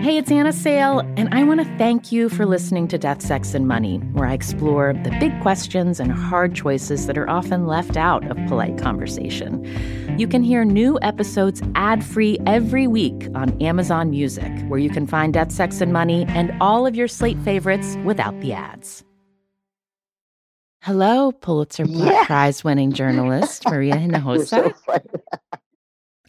Hey, it's Anna Sale, and I want to thank you for listening to Death, Sex, and Money, where I explore the big questions and hard choices that are often left out of polite conversation. You can hear new episodes ad free every week on Amazon Music, where you can find Death, Sex, and Money and all of your slate favorites without the ads. Hello, Pulitzer Yeah. Prize winning journalist Maria Hinojosa. so.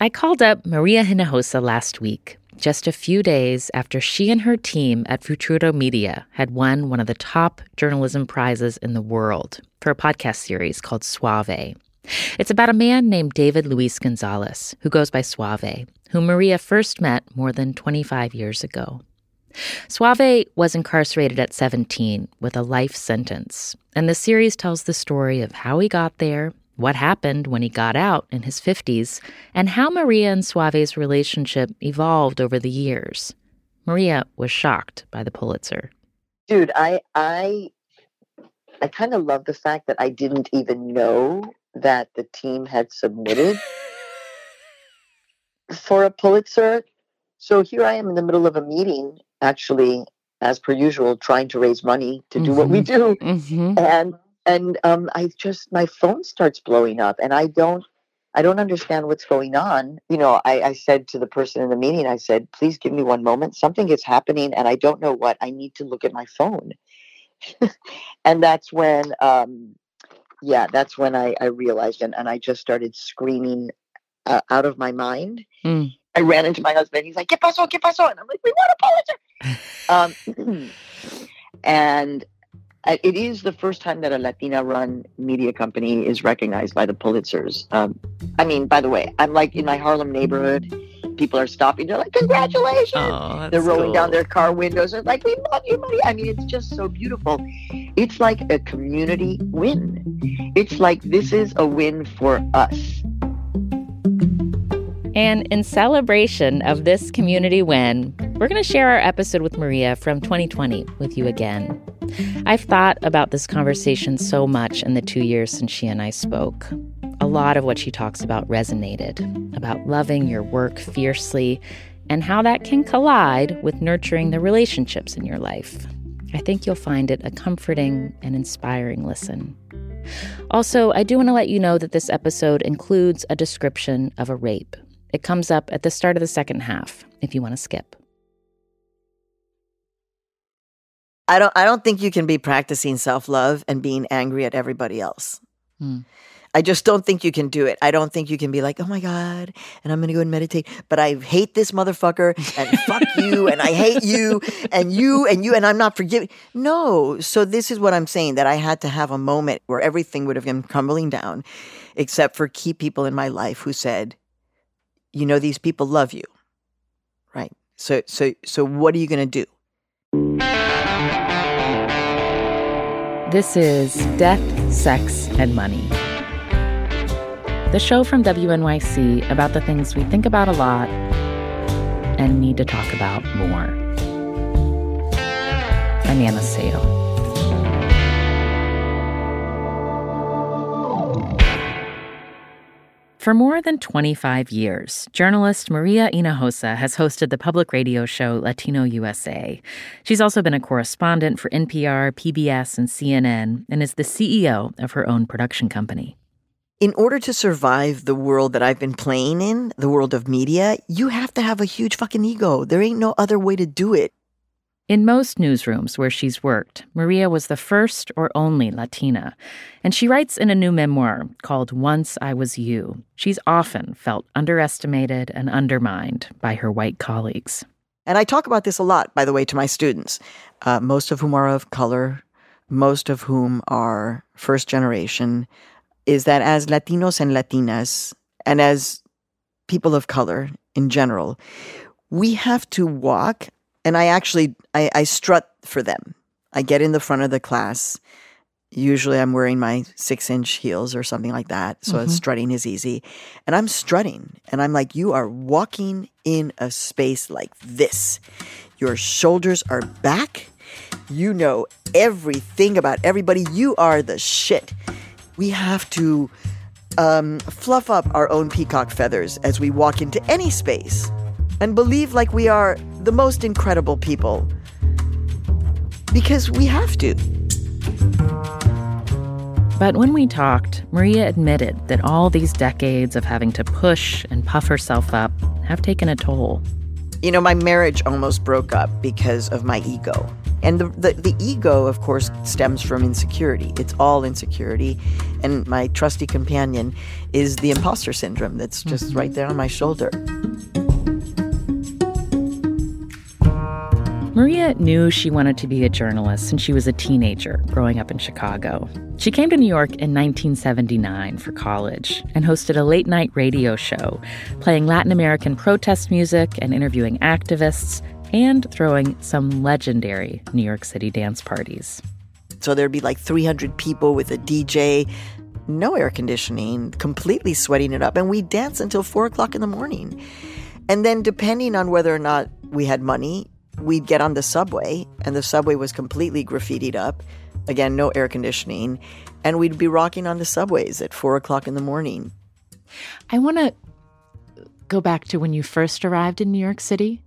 I called up Maria Hinojosa last week, just a few days after she and her team at Futuro Media had won one of the top journalism prizes in the world for a podcast series called Suave. It's about a man named David Luis Gonzalez, who goes by Suave, whom Maria first met more than 25 years ago. Suave was incarcerated at 17 with a life sentence, and the series tells the story of how he got there, what happened when he got out in his 50s, and how Maria and Suave's relationship evolved over the years. Maria was shocked by the Pulitzer. Dude, I I I kind of love the fact that I didn't even know that the team had submitted for a Pulitzer. So here I am in the middle of a meeting, actually, as per usual, trying to raise money to do what we do. Mm-hmm. and and um i just my phone starts blowing up and i don't i don't understand what's going on. You know I, I said to the person in the meeting i said please give me one moment. Something is happening and i don't know what. I need to look at my phone. And that's when um yeah that's when i i realized and, and i just started screaming uh, out of my mind. Mm. i ran into my husband. He's like que pasó que pasó and i'm like we want a pulitzer um and it is the first time that a Latina run media company is recognized by the Pulitzers. Um, I mean, by the way, I'm like in my Harlem neighborhood. People are stopping. They're like, congratulations. Oh, They're rolling down their car windows and like, we love you, money. I mean, it's just so beautiful. It's like a community win. It's like this is a win for us. And in celebration of this community win, we're going to share our episode with Maria from 2020 with you again. I've thought about this conversation so much in the two years since she and I spoke. A lot of what she talks about resonated about loving your work fiercely and how that can collide with nurturing the relationships in your life. I think you'll find it a comforting and inspiring listen. Also, I do want to let you know that this episode includes a description of a rape. It comes up at the start of the second half if you want to skip. I don't I don't think you can be practicing self-love and being angry at everybody else. Hmm. I just don't think you can do it. I don't think you can be like, "Oh my god," and I'm going to go and meditate, but I hate this motherfucker and fuck you and I hate you and you and you and I'm not forgiving. No. So this is what I'm saying that I had to have a moment where everything would have been crumbling down except for key people in my life who said, "You know these people love you." Right? So so so what are you going to do? This is Death, Sex, and Money. The show from WNYC about the things we think about a lot and need to talk about more. I'm Anna Sale. For more than 25 years, journalist Maria Hinojosa has hosted the public radio show Latino USA. She's also been a correspondent for NPR, PBS, and CNN, and is the CEO of her own production company. in order to survive the world that I've been playing in, the world of media, you have to have a huge fucking ego. There ain't no other way to do it. In most newsrooms where she's worked, Maria was the first or only Latina. And she writes in a new memoir called Once I Was You. She's often felt underestimated and undermined by her white colleagues. And I talk about this a lot, by the way, to my students, uh, most of whom are of color, most of whom are first generation, is that as Latinos and Latinas, and as people of color in general, we have to walk. And I actually, I, I strut for them. I get in the front of the class. Usually I'm wearing my six inch heels or something like that. So Mhm. strutting is easy. And I'm strutting. And I'm like, you are walking in a space like this. Your shoulders are back. You know everything about everybody. You are the shit. We have to um, fluff up our own peacock feathers as we walk into any space. And believe like we are the most incredible people because we have to. But when we talked, Maria admitted that all these decades of having to push and puff herself up have taken a toll. You know, my marriage almost broke up because of my ego. And the, the, the, ego, of course, stems from insecurity. It's all insecurity. And my trusty companion is the imposter syndrome that's just mm-hmm. right there on my shoulder. Maria knew she wanted to be a journalist since she was a teenager growing up in Chicago. She came to New York in 1979 for college and hosted a late night radio show, playing Latin American protest music and interviewing activists and throwing some legendary New York City dance parties. So there'd be like 300 people with a DJ, no air conditioning, completely sweating it up, and we dance until four o'clock in the morning. And then, depending on whether or not we had money, we'd get on the subway, and the subway was completely graffitied up. Again, no air conditioning. And we'd be rocking on the subways at four o'clock in the morning. I want to go back to when you first arrived in New York City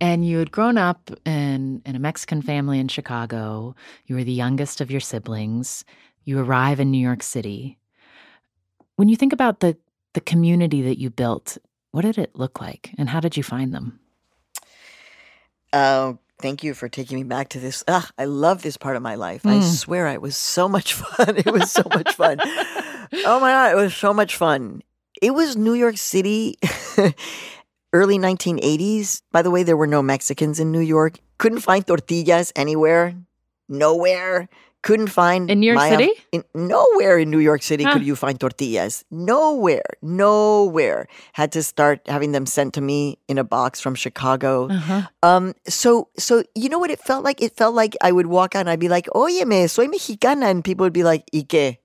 and you had grown up in, in a Mexican family in Chicago. You were the youngest of your siblings. You arrive in New York City. When you think about the, the community that you built, what did it look like and how did you find them? Uh, thank you for taking me back to this. Ah, I love this part of my life. Mm. I swear it was so much fun. It was so much fun. oh my God, it was so much fun. It was New York City, early 1980s. By the way, there were no Mexicans in New York. Couldn't find tortillas anywhere, nowhere couldn't find in New York City. In, nowhere in New York City huh. could you find tortillas. Nowhere, nowhere. Had to start having them sent to me in a box from Chicago. Uh-huh. Um, so, so you know what it felt like? It felt like I would walk out and I'd be like, "Óyeme, soy mexicana," and people would be like, "¿Y qué?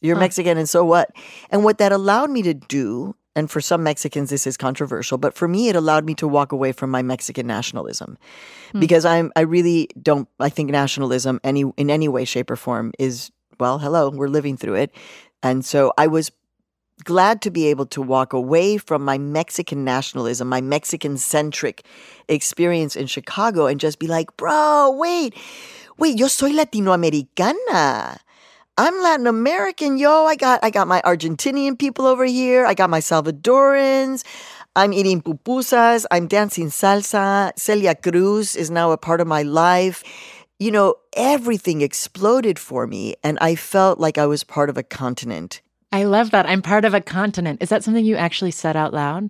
You're huh. Mexican, and so what?" And what that allowed me to do and for some Mexicans this is controversial, but for me it allowed me to walk away from my Mexican nationalism. Mm. Because I'm I really don't I think nationalism any in any way shape or form is well, hello, we're living through it. And so I was glad to be able to walk away from my Mexican nationalism, my Mexican centric experience in Chicago and just be like, "Bro, wait. Wait, yo soy latinoamericana." I'm Latin American, yo. I got I got my Argentinian people over here. I got my Salvadorans. I'm eating pupusas. I'm dancing salsa. Celia Cruz is now a part of my life. You know, everything exploded for me, and I felt like I was part of a continent. I love that. I'm part of a continent. Is that something you actually said out loud?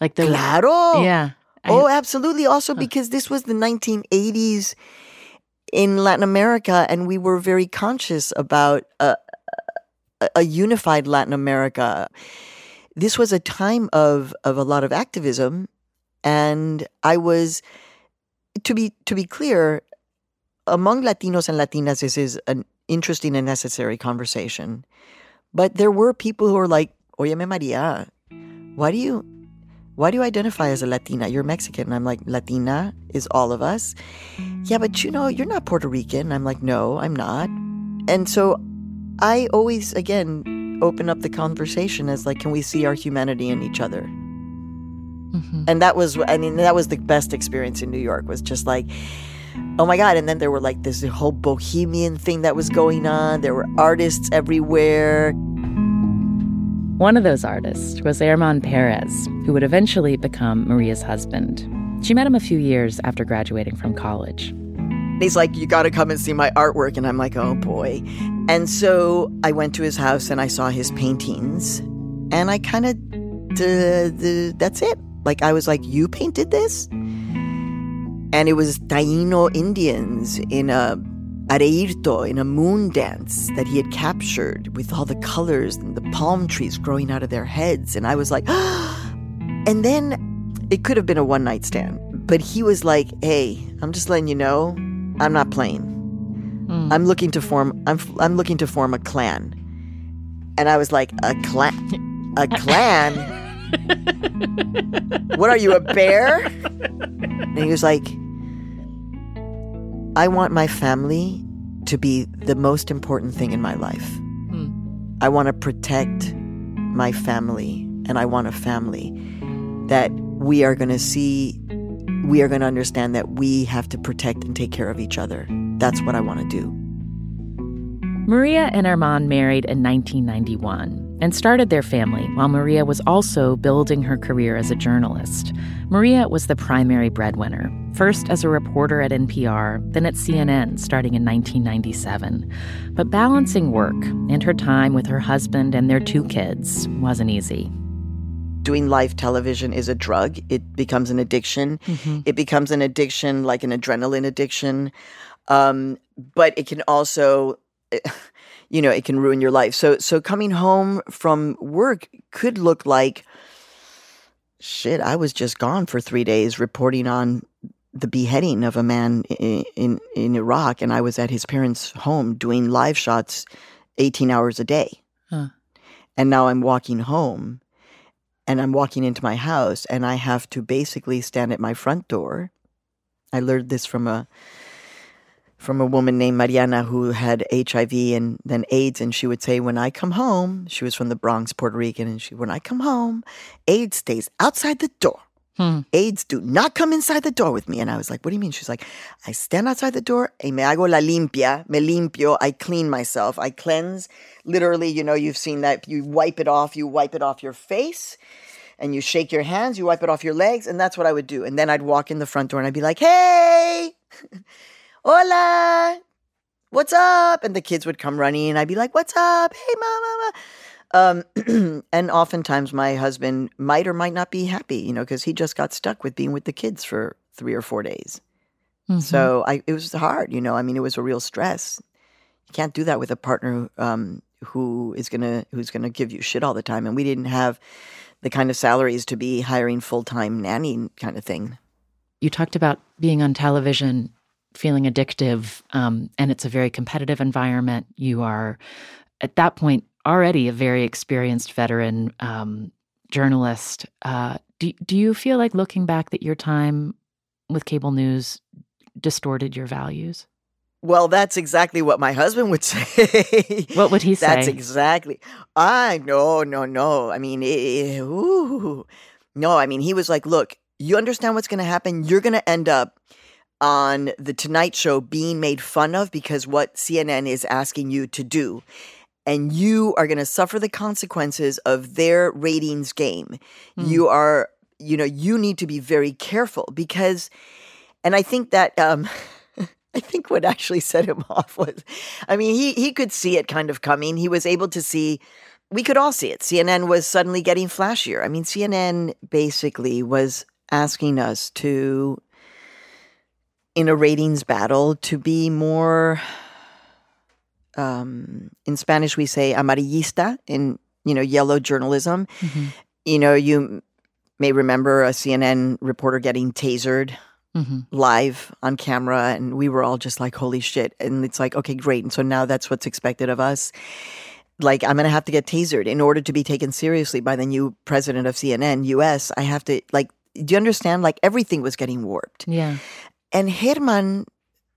Like the Claro. Yeah. I, oh, absolutely. Also, huh. because this was the 1980s in Latin America, and we were very conscious about uh, a, a unified Latin America. This was a time of of a lot of activism, and I was to be to be clear among Latinos and Latinas. This is an interesting and necessary conversation, but there were people who were like, "Óyeme, Maria, why do you?" Why do you identify as a Latina? You're Mexican. And I'm like, Latina is all of us. Yeah, but you know, you're not Puerto Rican. I'm like, no, I'm not. And so I always, again, open up the conversation as like, can we see our humanity in each other? Mm-hmm. And that was, I mean, that was the best experience in New York was just like, oh my God. And then there were like this whole bohemian thing that was going on. There were artists everywhere. One of those artists was Germán Pérez, who would eventually become Maria's husband. She met him a few years after graduating from college. He's like, You got to come and see my artwork. And I'm like, Oh boy. And so I went to his house and I saw his paintings. And I kind of, that's it. Like, I was like, You painted this? And it was Taino Indians in a areíto in a moon dance that he had captured with all the colors and the palm trees growing out of their heads. And I was like, and then it could have been a one night stand, but he was like, hey, I'm just letting you know, I'm not playing. Mm. I'm looking to form, I'm, I'm looking to form a clan. And I was like, a clan? A clan? what are you, a bear? And he was like, I want my family to be the most important thing in my life. Hmm. I want to protect my family, and I want a family that we are going to see, we are going to understand that we have to protect and take care of each other. That's what I want to do. Maria and Germán married in 1991 and started their family while Maria was also building her career as a journalist. Maria was the primary breadwinner, first as a reporter at NPR, then at CNN starting in 1997. But balancing work and her time with her husband and their two kids wasn't easy. Doing live television is a drug. It becomes an addiction. Mm-hmm. It becomes an addiction like an adrenaline addiction. Um, but it can also you know, it can ruin your life. So so coming home from work could look like shit, I was just gone for 3 days reporting on the beheading of a man in, in, in Iraq and I was at his parents' home doing live shots 18 hours a day. Huh. And now I'm walking home and I'm walking into my house and I have to basically stand at my front door. I learned this from a from a woman named Mariana who had HIV and then AIDS. And she would say, When I come home, she was from the Bronx, Puerto Rican, and she, when I come home, AIDS stays outside the door. Hmm. AIDS do not come inside the door with me. And I was like, What do you mean? She's like, I stand outside the door, y me hago la limpia, me limpio, I clean myself, I cleanse. Literally, you know, you've seen that. You wipe it off, you wipe it off your face and you shake your hands, you wipe it off your legs, and that's what I would do. And then I'd walk in the front door and I'd be like, hey, hola, what's up? And the kids would come running, and I'd be like, what's up? Hey, mama. Um, and oftentimes my husband might or might not be happy, you know, because he just got stuck with being with the kids for three or four days. Mm-hmm. So I, it was hard, you know. I mean, it was a real stress. You can't do that with a partner um, who is gonna who's gonna give you shit all the time. And we didn't have the kind of salaries to be hiring full time nanny kind of thing. You talked about being on television feeling addictive um, and it's a very competitive environment. You are, at that point, already a very experienced veteran um, journalist. Uh, do, do you feel like looking back that your time with cable news distorted your values? Well, that's exactly what my husband would say. What would he say? That's exactly. I no no no. I mean, it, ooh, no. I mean, he was like, "Look, you understand what's going to happen. You're going to end up on the Tonight Show being made fun of because what CNN is asking you to do. And you are going to suffer the consequences of their ratings game. Mm. You are, you know, you need to be very careful because, and I think that, um, I think what actually set him off was, I mean, he he could see it kind of coming. He was able to see we could all see it. CNN was suddenly getting flashier. I mean, CNN basically was asking us to in a ratings battle to be more um, in Spanish we say amarillista in you know yellow journalism. Mm-hmm. You know, you may remember a CNN reporter getting tasered mm-hmm. live on camera, and we were all just like, "Holy shit!" And it's like, okay, great. And so now that's what's expected of us. Like, I'm gonna have to get tasered in order to be taken seriously by the new president of CNN US. I have to like. Do you understand? Like everything was getting warped. Yeah. And Germán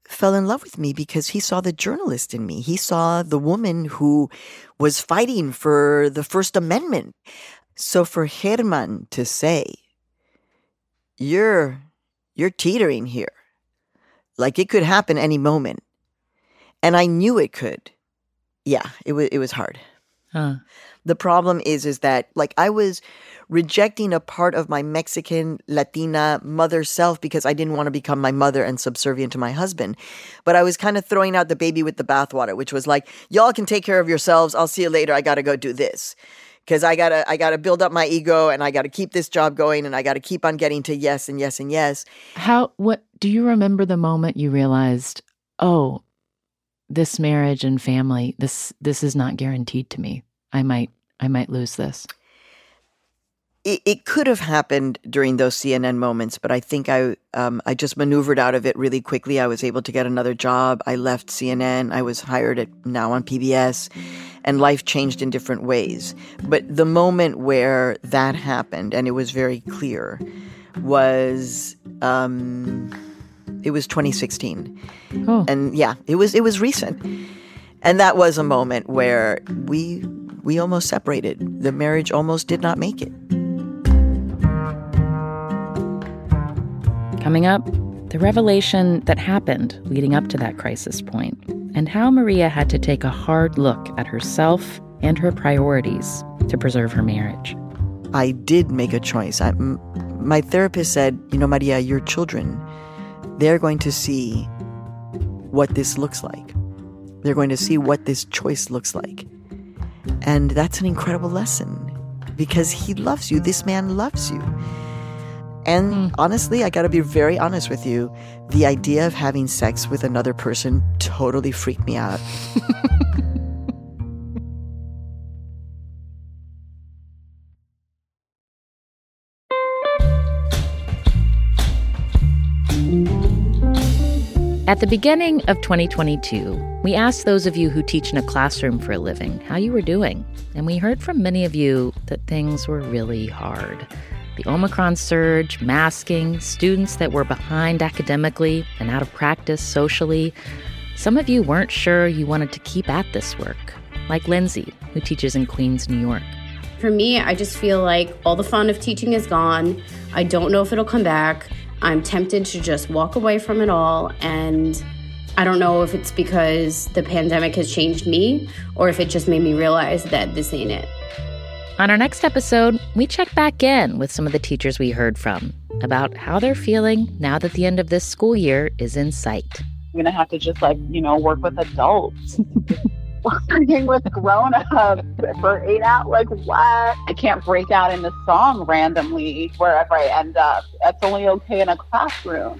fell in love with me because he saw the journalist in me. He saw the woman who was fighting for the First Amendment. So for Germán to say, "You're you're teetering here. Like it could happen any moment." And I knew it could. Yeah, it was it was hard. Huh. The problem is is that like I was rejecting a part of my Mexican, Latina mother self because I didn't want to become my mother and subservient to my husband. But I was kind of throwing out the baby with the bathwater, which was like, y'all can take care of yourselves. I'll see you later. I got to go do this. Cause I gotta, I gotta build up my ego, and I gotta keep this job going, and I gotta keep on getting to yes and yes and yes. How? What? Do you remember the moment you realized, oh, this marriage and family, this, this is not guaranteed to me. I might, I might lose this it, it could have happened during those CNN moments, but I think I um, I just maneuvered out of it really quickly. I was able to get another job. I left CNN. I was hired at now on PBS, and life changed in different ways. But the moment where that happened, and it was very clear, was um, it was 2016, oh. and yeah, it was it was recent, and that was a moment where we we almost separated. The marriage almost did not make it. Coming up, the revelation that happened leading up to that crisis point, and how Maria had to take a hard look at herself and her priorities to preserve her marriage. I did make a choice. I, m- my therapist said, You know, Maria, your children, they're going to see what this looks like. They're going to see what this choice looks like. And that's an incredible lesson because he loves you. This man loves you. And mm. honestly, I got to be very honest with you. The idea of having sex with another person totally freaked me out. At the beginning of 2022, we asked those of you who teach in a classroom for a living how you were doing. And we heard from many of you that things were really hard. The Omicron surge, masking, students that were behind academically and out of practice socially. Some of you weren't sure you wanted to keep at this work, like Lindsay, who teaches in Queens, New York. For me, I just feel like all the fun of teaching is gone. I don't know if it'll come back. I'm tempted to just walk away from it all. And I don't know if it's because the pandemic has changed me or if it just made me realize that this ain't it. On our next episode, we check back in with some of the teachers we heard from about how they're feeling now that the end of this school year is in sight. I'm going to have to just like, you know, work with adults. working with grown ups for eight hours. Like, what? I can't break out into song randomly wherever I end up. That's only okay in a classroom.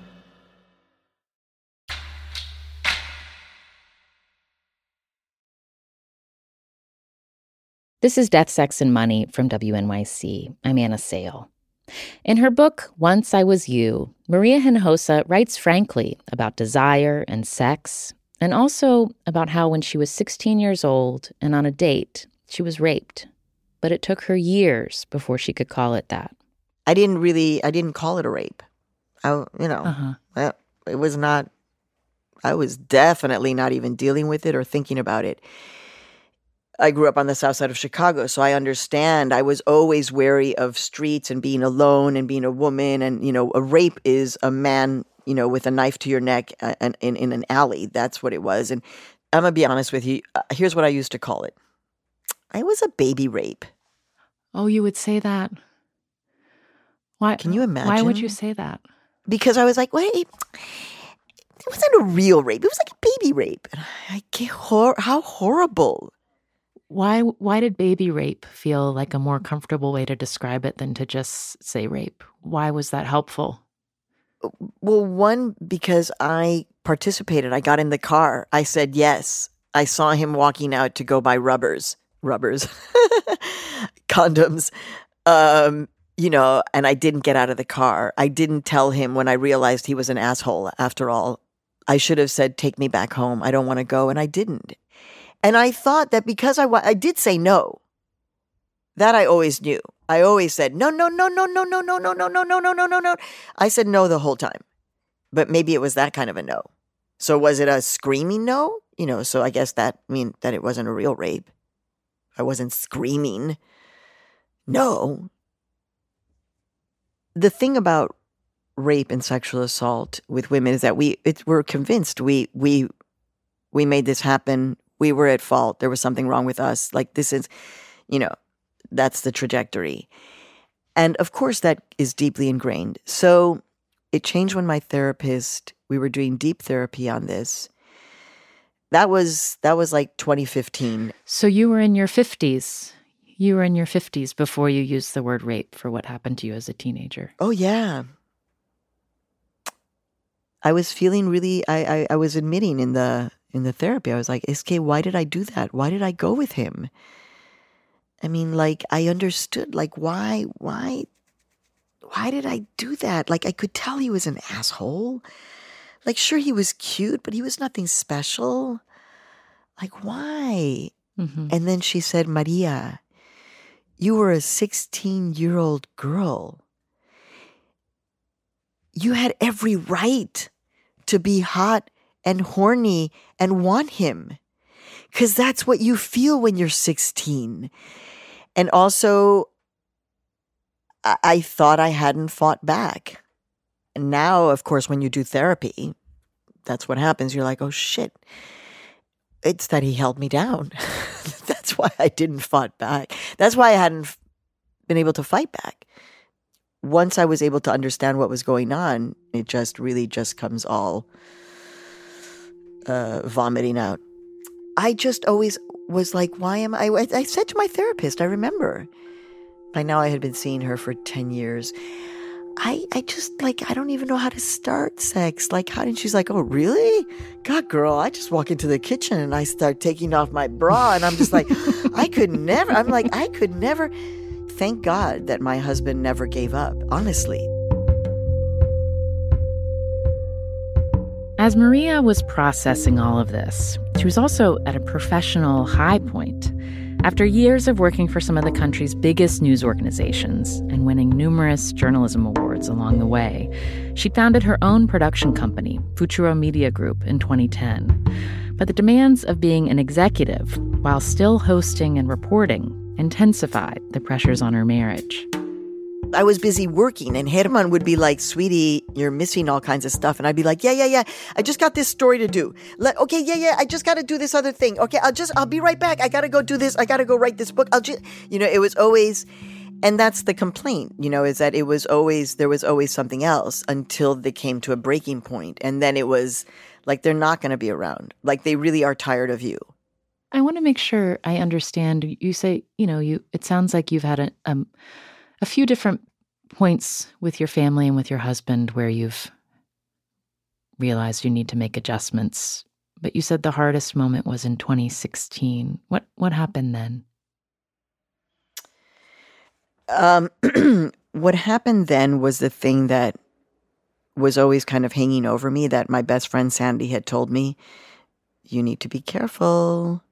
This is Death, Sex, and Money from WNYC. I'm Anna Sale. In her book, Once I Was You, Maria Hinojosa writes frankly about desire and sex, and also about how when she was 16 years old and on a date, she was raped. But it took her years before she could call it that. I didn't really, I didn't call it a rape. I, you know, uh-huh. it was not, I was definitely not even dealing with it or thinking about it. I grew up on the south side of Chicago, so I understand. I was always wary of streets and being alone and being a woman. And, you know, a rape is a man, you know, with a knife to your neck and in, in an alley. That's what it was. And I'm going to be honest with you. Uh, here's what I used to call it I was a baby rape. Oh, you would say that? Why? Can you imagine? Why would you say that? Because I was like, wait, it wasn't a real rape. It was like a baby rape. I, I, how horrible. Why why did baby rape feel like a more comfortable way to describe it than to just say rape? Why was that helpful? Well, one because I participated. I got in the car. I said yes. I saw him walking out to go buy rubbers, rubbers, condoms. Um, you know, and I didn't get out of the car. I didn't tell him when I realized he was an asshole after all. I should have said, Take me back home. I don't want to go. And I didn't. And I thought that because I, I did say no, that I always knew. I always said, no, no, no, no, no, no, no, no, no, no, no, no, no, no, no. I said no the whole time. But maybe it was that kind of a no. So was it a screaming no? You know, so I guess that mean that it wasn't a real rape. I wasn't screaming. No. The thing about rape and sexual assault with women is that we it, we're convinced we we we made this happen we were at fault. There was something wrong with us. Like, this is, you know, that's the trajectory. And of course, that is deeply ingrained. So it changed when my therapist, we were doing deep therapy on this. That was that was like 2015. So you were in your 50s. You were in your 50s before you used the word rape for what happened to you as a teenager. Oh yeah. I was feeling really I, I, I was admitting in the in the therapy, I was like, SK, why did I do that? Why did I go with him? I mean, like I understood like why why why did I do that? Like I could tell he was an asshole. Like sure he was cute, but he was nothing special. Like why? Mm-hmm. And then she said, Maria, you were a 16 year old girl. You had every right to be hot and horny and want him. Because that's what you feel when you're 16. And also, I-, I thought I hadn't fought back. And now, of course, when you do therapy, that's what happens. You're like, oh shit. It's that he held me down. that's why I didn't fight back. That's why I hadn't been able to fight back. Once I was able to understand what was going on, it just really just comes all uh, vomiting out. I just always was like, why am I? I said to my therapist, I remember. By now, I had been seeing her for 10 years. I, I just like I don't even know how to start sex. Like how did she's like, oh really? God, girl, I just walk into the kitchen and I start taking off my bra, and I'm just like, I could never. I'm like, I could never. Thank God that my husband never gave up. Honestly, As Maria was processing all of this, she was also at a professional high point. After years of working for some of the country's biggest news organizations and winning numerous journalism awards along the way, she founded her own production company, Futuro Media Group, in 2010. But the demands of being an executive, while still hosting and reporting, intensified the pressures on her marriage. I was busy working, and Germán would be like, "Sweetie, you're missing all kinds of stuff," and I'd be like, "Yeah, yeah, yeah. I just got this story to do. Let, okay, yeah, yeah. I just got to do this other thing. Okay, I'll just, I'll be right back. I got to go do this. I got to go write this book. I'll just, you know, it was always." And that's the complaint, you know, is that it was always, there was always something else until they came to a breaking point. And then it was like, they're not going to be around. Like, they really are tired of you. I want to make sure I understand. You say, you know, you. It sounds like you've had a um, a few different points with your family and with your husband where you've realized you need to make adjustments. But you said the hardest moment was in 2016. What what happened then? Um, what happened then was the thing that was always kind of hanging over me that my best friend Sandy had told me you need to be careful.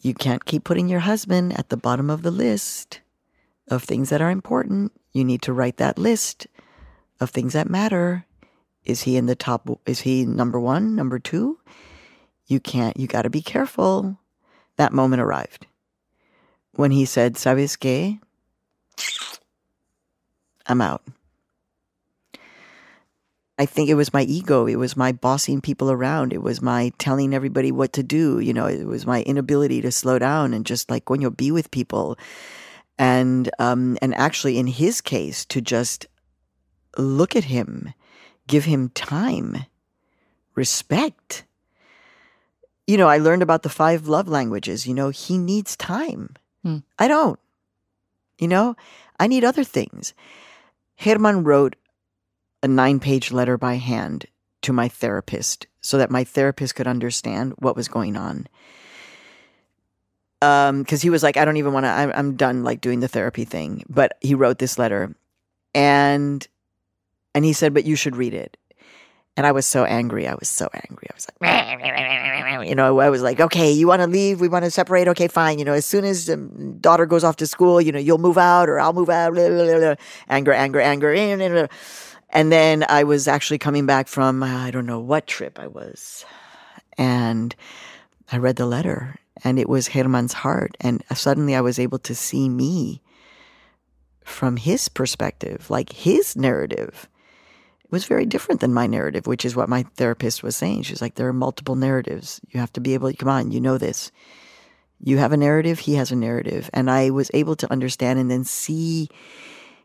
You can't keep putting your husband at the bottom of the list of things that are important. You need to write that list of things that matter. Is he in the top? Is he number one, number two? You can't, you got to be careful. That moment arrived when he said, Sabes que? I'm out. I think it was my ego. It was my bossing people around. It was my telling everybody what to do. You know, it was my inability to slow down and just like when you'll be with people. And um, and actually in his case, to just look at him, give him time, respect. You know, I learned about the five love languages. You know, he needs time. Hmm. I don't. You know, I need other things. Germán wrote a nine page letter by hand to my therapist so that my therapist could understand what was going on. Um, because he was like, I don't even want to, I'm, I'm done like doing the therapy thing. But he wrote this letter and, and he said, but you should read it. And I was so angry. I was so angry. I was like, you know, I was like, okay, you want to leave? We want to separate? Okay, fine. You know, as soon as um, daughter goes off to school, you know, you'll move out or I'll move out. Blah, blah, blah. Anger, anger, anger. And then I was actually coming back from, I don't know what trip I was. And I read the letter and it was Germán's heart. And suddenly I was able to see me from his perspective, like his narrative. It was very different than my narrative, which is what my therapist was saying. She's like, there are multiple narratives. You have to be able to, come on, you know this. You have a narrative, he has a narrative. And I was able to understand and then see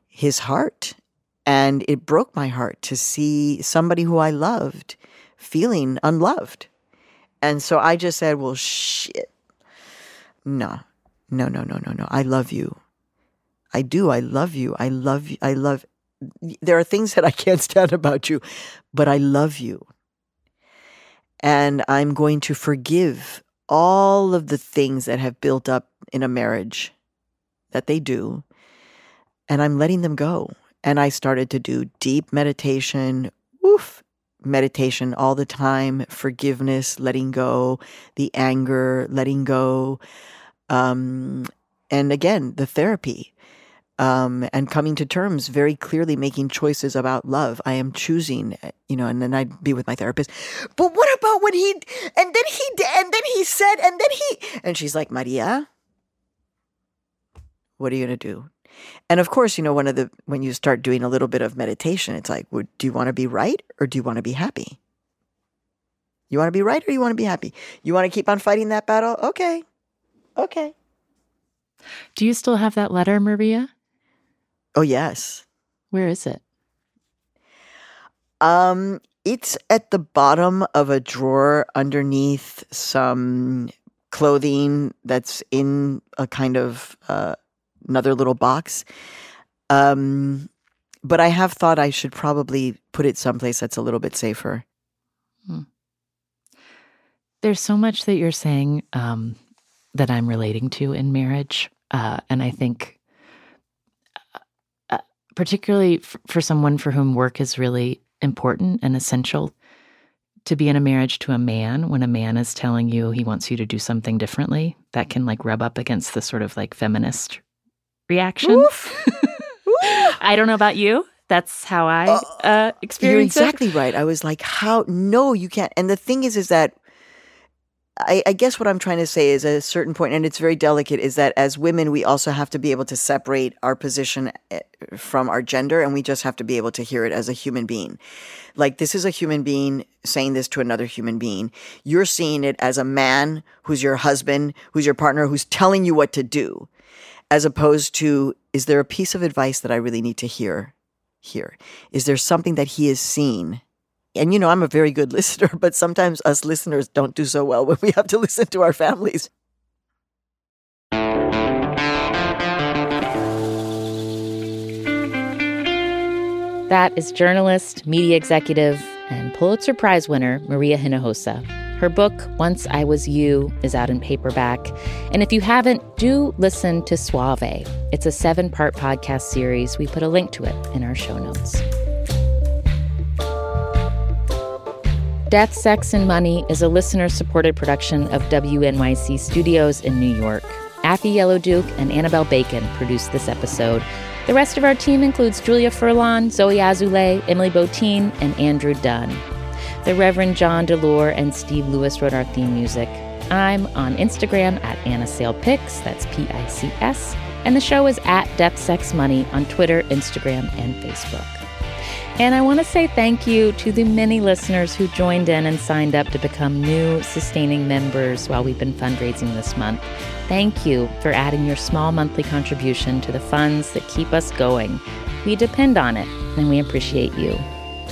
his heart. And it broke my heart to see somebody who I loved feeling unloved. And so I just said, well, shit. No, no, no, no, no, no. I love you. I do. I love you. I love you. I love there are things that I can't stand about you, but I love you. And I'm going to forgive all of the things that have built up in a marriage that they do. And I'm letting them go. And I started to do deep meditation, oof, meditation all the time, forgiveness, letting go, the anger, letting go. Um, and again, the therapy um, and coming to terms very clearly, making choices about love. I am choosing, you know, and then I'd be with my therapist. But what about when he, and then he, and then he said, and then he, and she's like, Maria, what are you going to do? And of course, you know, one of the, when you start doing a little bit of meditation, it's like, would, do you want to be right or do you want to be happy? You want to be right or you want to be happy? You want to keep on fighting that battle? Okay. Okay. Do you still have that letter, Maria? Oh, yes. Where is it? Um, it's at the bottom of a drawer underneath some clothing that's in a kind of uh, another little box. Um, but I have thought I should probably put it someplace that's a little bit safer. Hmm. There's so much that you're saying um, that I'm relating to in marriage. Uh, and I think particularly f- for someone for whom work is really important and essential to be in a marriage to a man when a man is telling you he wants you to do something differently that can like rub up against the sort of like feminist reaction i don't know about you. That's how i uh, uh experience you're exactly it. right. I was like how no you can't. And the thing is is that I, I, guess what I'm trying to say is at a certain point, and it's very delicate, is that as women, we also have to be able to separate our position eh, from our gender, and we just have to be able to hear it as a human being. Like, this is a human being saying this to another human being. You're seeing it as a man who's your husband, who's your partner, who's telling you what to do, as opposed to, is there a piece of advice that I really need to hear here? Is there something that he has seen? And you know, I'm a very good listener, but sometimes us listeners don't do so well when we have to listen to our families. That is journalist, media executive, and Pulitzer Prize winner Maria Hinojosa. Her book, Once I Was You, is out in paperback. And if you haven't, do listen to Suave. It's a seven part podcast series. We put a link to it in our show notes. Death, Sex, and Money is a listener supported production of WNYC Studios in New York. Afi Yellow-Duke and Annabelle Bacon produced this episode. The rest of our team includes Julia Furlan, Zoe Azulay, Emily Botein, and Andrew Dunn. The Reverend John DeLore and Steve Lewis wrote our theme music. I'm on Instagram at Anna Sale Pics, that's P I C S, and the show is at Death Sex Money on Twitter, Instagram, and Facebook. And I want to say thank you to the many listeners who joined in and signed up to become new sustaining members while we've been fundraising this month. Thank you for adding your small monthly contribution to the funds that keep us going. We depend on it, and we appreciate you.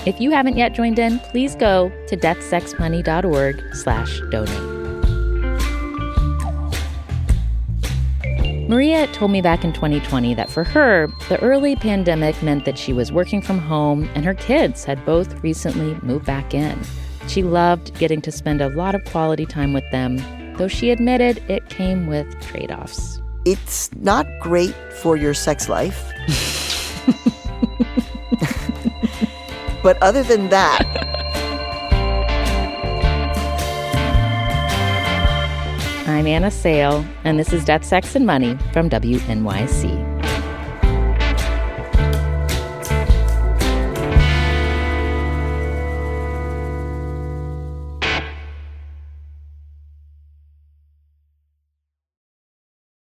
If you haven't yet joined in, please go to deathsexmoney.org slash donate. Maria told me back in 2020 that for her, the early pandemic meant that she was working from home and her kids had both recently moved back in. She loved getting to spend a lot of quality time with them, though she admitted it came with trade offs. It's not great for your sex life. but other than that, I'm Anna Sale, and this is Death, Sex, and Money from WNYC.